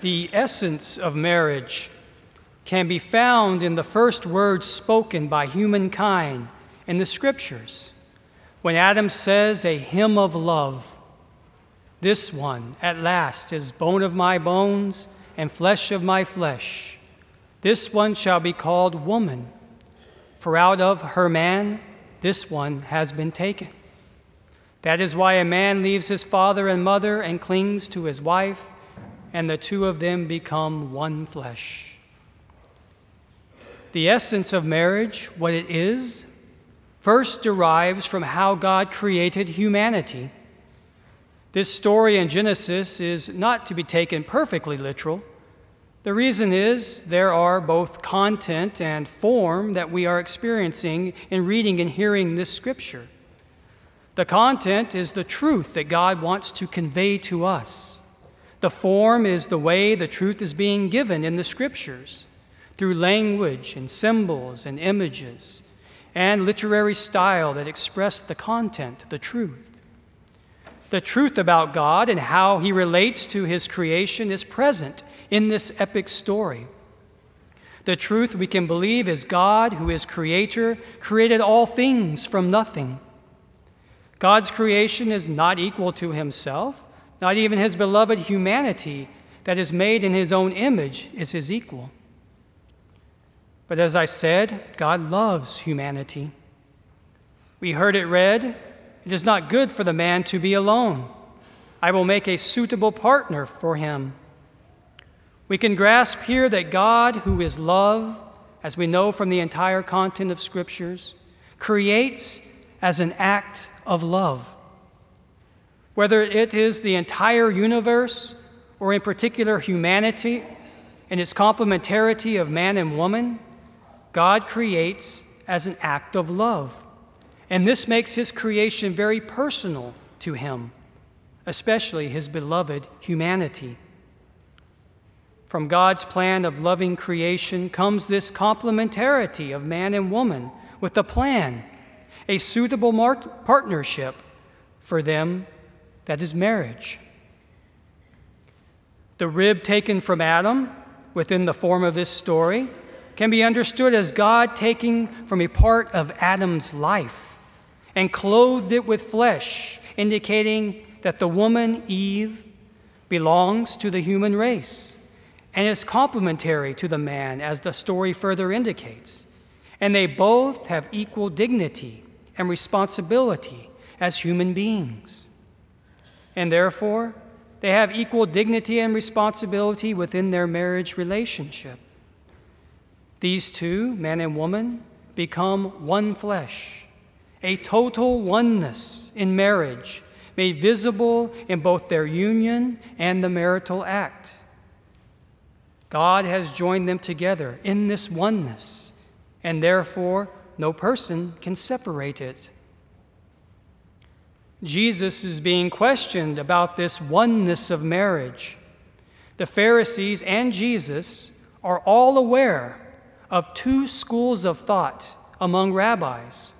The essence of marriage can be found in the first words spoken by humankind in the scriptures. When Adam says, A hymn of love, this one at last is bone of my bones and flesh of my flesh. This one shall be called woman, for out of her man this one has been taken. That is why a man leaves his father and mother and clings to his wife and the two of them become one flesh. The essence of marriage, what it is, first derives from how God created humanity. This story in Genesis is not to be taken perfectly literal. The reason is there are both content and form that we are experiencing in reading and hearing this scripture. The content is the truth that God wants to convey to us. The form is the way the truth is being given in the scriptures through language and symbols and images and literary style that express the content, the truth. The truth about God and how he relates to his creation is present in this epic story. The truth we can believe is God, who is creator, created all things from nothing. God's creation is not equal to himself. Not even his beloved humanity that is made in his own image is his equal. But as I said, God loves humanity. We heard it read It is not good for the man to be alone. I will make a suitable partner for him. We can grasp here that God, who is love, as we know from the entire content of Scriptures, creates as an act of love. Whether it is the entire universe or in particular humanity and its complementarity of man and woman, God creates as an act of love. And this makes his creation very personal to him, especially his beloved humanity. From God's plan of loving creation comes this complementarity of man and woman with a plan, a suitable partnership for them that is marriage. The rib taken from Adam within the form of this story can be understood as God taking from a part of Adam's life and clothed it with flesh, indicating that the woman, Eve, belongs to the human race and is complementary to the man, as the story further indicates. And they both have equal dignity and responsibility as human beings and therefore they have equal dignity and responsibility within their marriage relationship. These two, man and woman, become one flesh, a total oneness in marriage, made visible in both their union and the marital act. God has joined them together in this oneness, and therefore no person can separate it. Jesus is being questioned about this oneness of marriage. The Pharisees and Jesus are all aware of two schools of thought among rabbis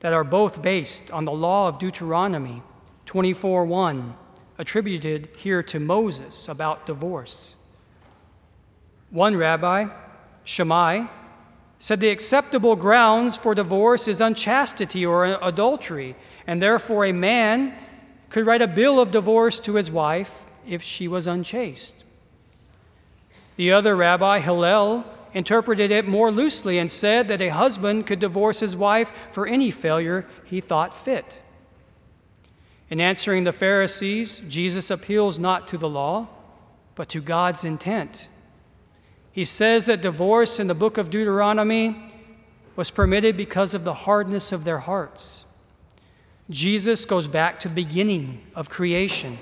that are both based on the law of Deuteronomy 24:1 attributed here to Moses about divorce. One rabbi, Shammai, said the acceptable grounds for divorce is unchastity or adultery and therefore a man could write a bill of divorce to his wife if she was unchaste. The other rabbi, Hillel, interpreted it more loosely and said that a husband could divorce his wife for any failure he thought fit. In answering the Pharisees, Jesus appeals not to the law, but to God's intent. He says that divorce in the book of Deuteronomy was permitted because of the hardness of their hearts. Jesus goes back to the beginning of creation,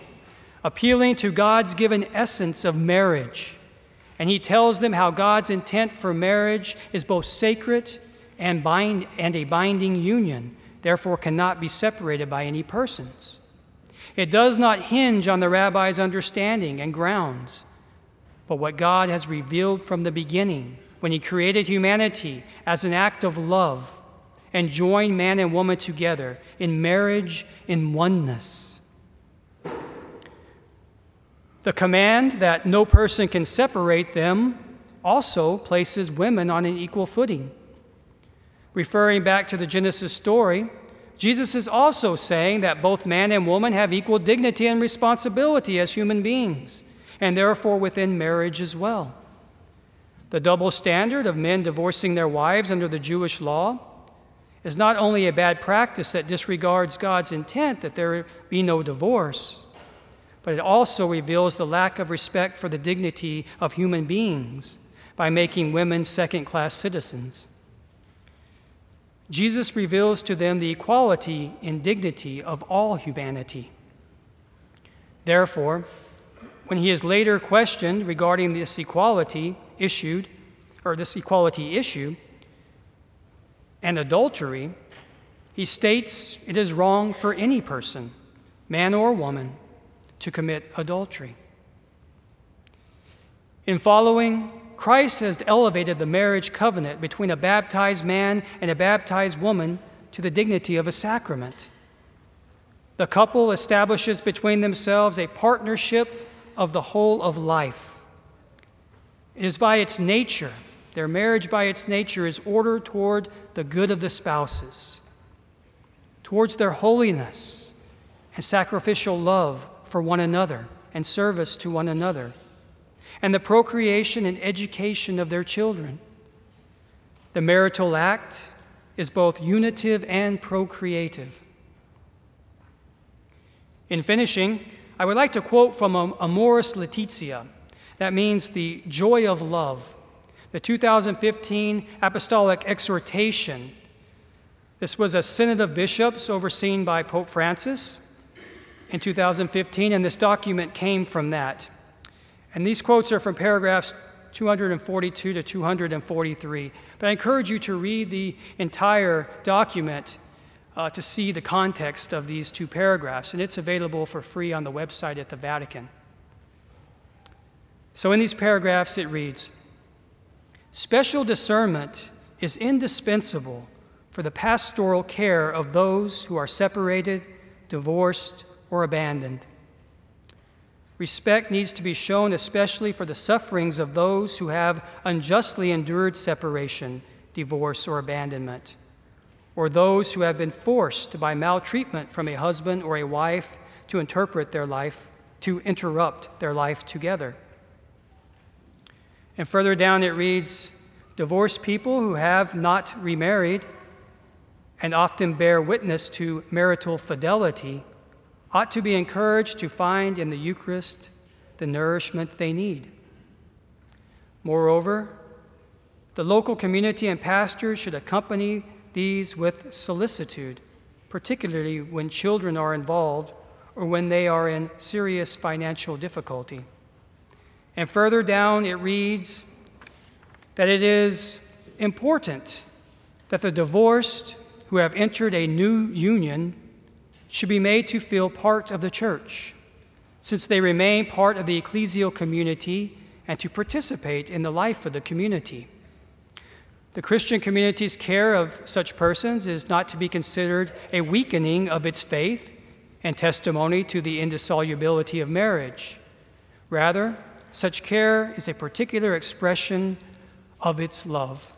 appealing to God's given essence of marriage. And he tells them how God's intent for marriage is both sacred and, bind, and a binding union, therefore cannot be separated by any persons. It does not hinge on the rabbi's understanding and grounds, but what God has revealed from the beginning when he created humanity as an act of love and joined man and woman together in marriage in oneness. The command that no person can separate them also places women on an equal footing. Referring back to the Genesis story, Jesus is also saying that both man and woman have equal dignity and responsibility as human beings, and therefore within marriage as well. The double standard of men divorcing their wives under the Jewish law is not only a bad practice that disregards God's intent that there be no divorce, but it also reveals the lack of respect for the dignity of human beings by making women second class citizens. Jesus reveals to them the equality and dignity of all humanity. Therefore, when he is later questioned regarding this equality issued, or this equality issue, and adultery, he states it is wrong for any person, man or woman, to commit adultery. In following, Christ has elevated the marriage covenant between a baptized man and a baptized woman to the dignity of a sacrament. The couple establishes between themselves a partnership of the whole of life. It is by its nature, their marriage by its nature is ordered toward the good of the spouses, towards their holiness and sacrificial love for one another and service to one another, and the procreation and education of their children. The marital act is both unitive and procreative. In finishing, I would like to quote from Amoris Laetitia. That means the joy of love the 2015 Apostolic Exhortation. This was a synod of bishops overseen by Pope Francis in 2015, and this document came from that. And these quotes are from paragraphs 242 to 243. But I encourage you to read the entire document uh, to see the context of these two paragraphs, and it's available for free on the website at the Vatican. So in these paragraphs, it reads Special discernment is indispensable for the pastoral care of those who are separated, divorced, or abandoned. Respect needs to be shown especially for the sufferings of those who have unjustly endured separation, divorce, or abandonment, or those who have been forced by maltreatment from a husband or a wife to interpret their life, to interrupt their life together. And further down it reads Divorced people who have not remarried and often bear witness to marital fidelity ought to be encouraged to find in the Eucharist the nourishment they need. Moreover, the local community and pastors should accompany these with solicitude, particularly when children are involved or when they are in serious financial difficulty. And further down, it reads that it is important that the divorced who have entered a new union should be made to feel part of the church, since they remain part of the ecclesial community and to participate in the life of the community. The Christian community's care of such persons is not to be considered a weakening of its faith and testimony to the indissolubility of marriage. Rather, such care is a particular expression of its love.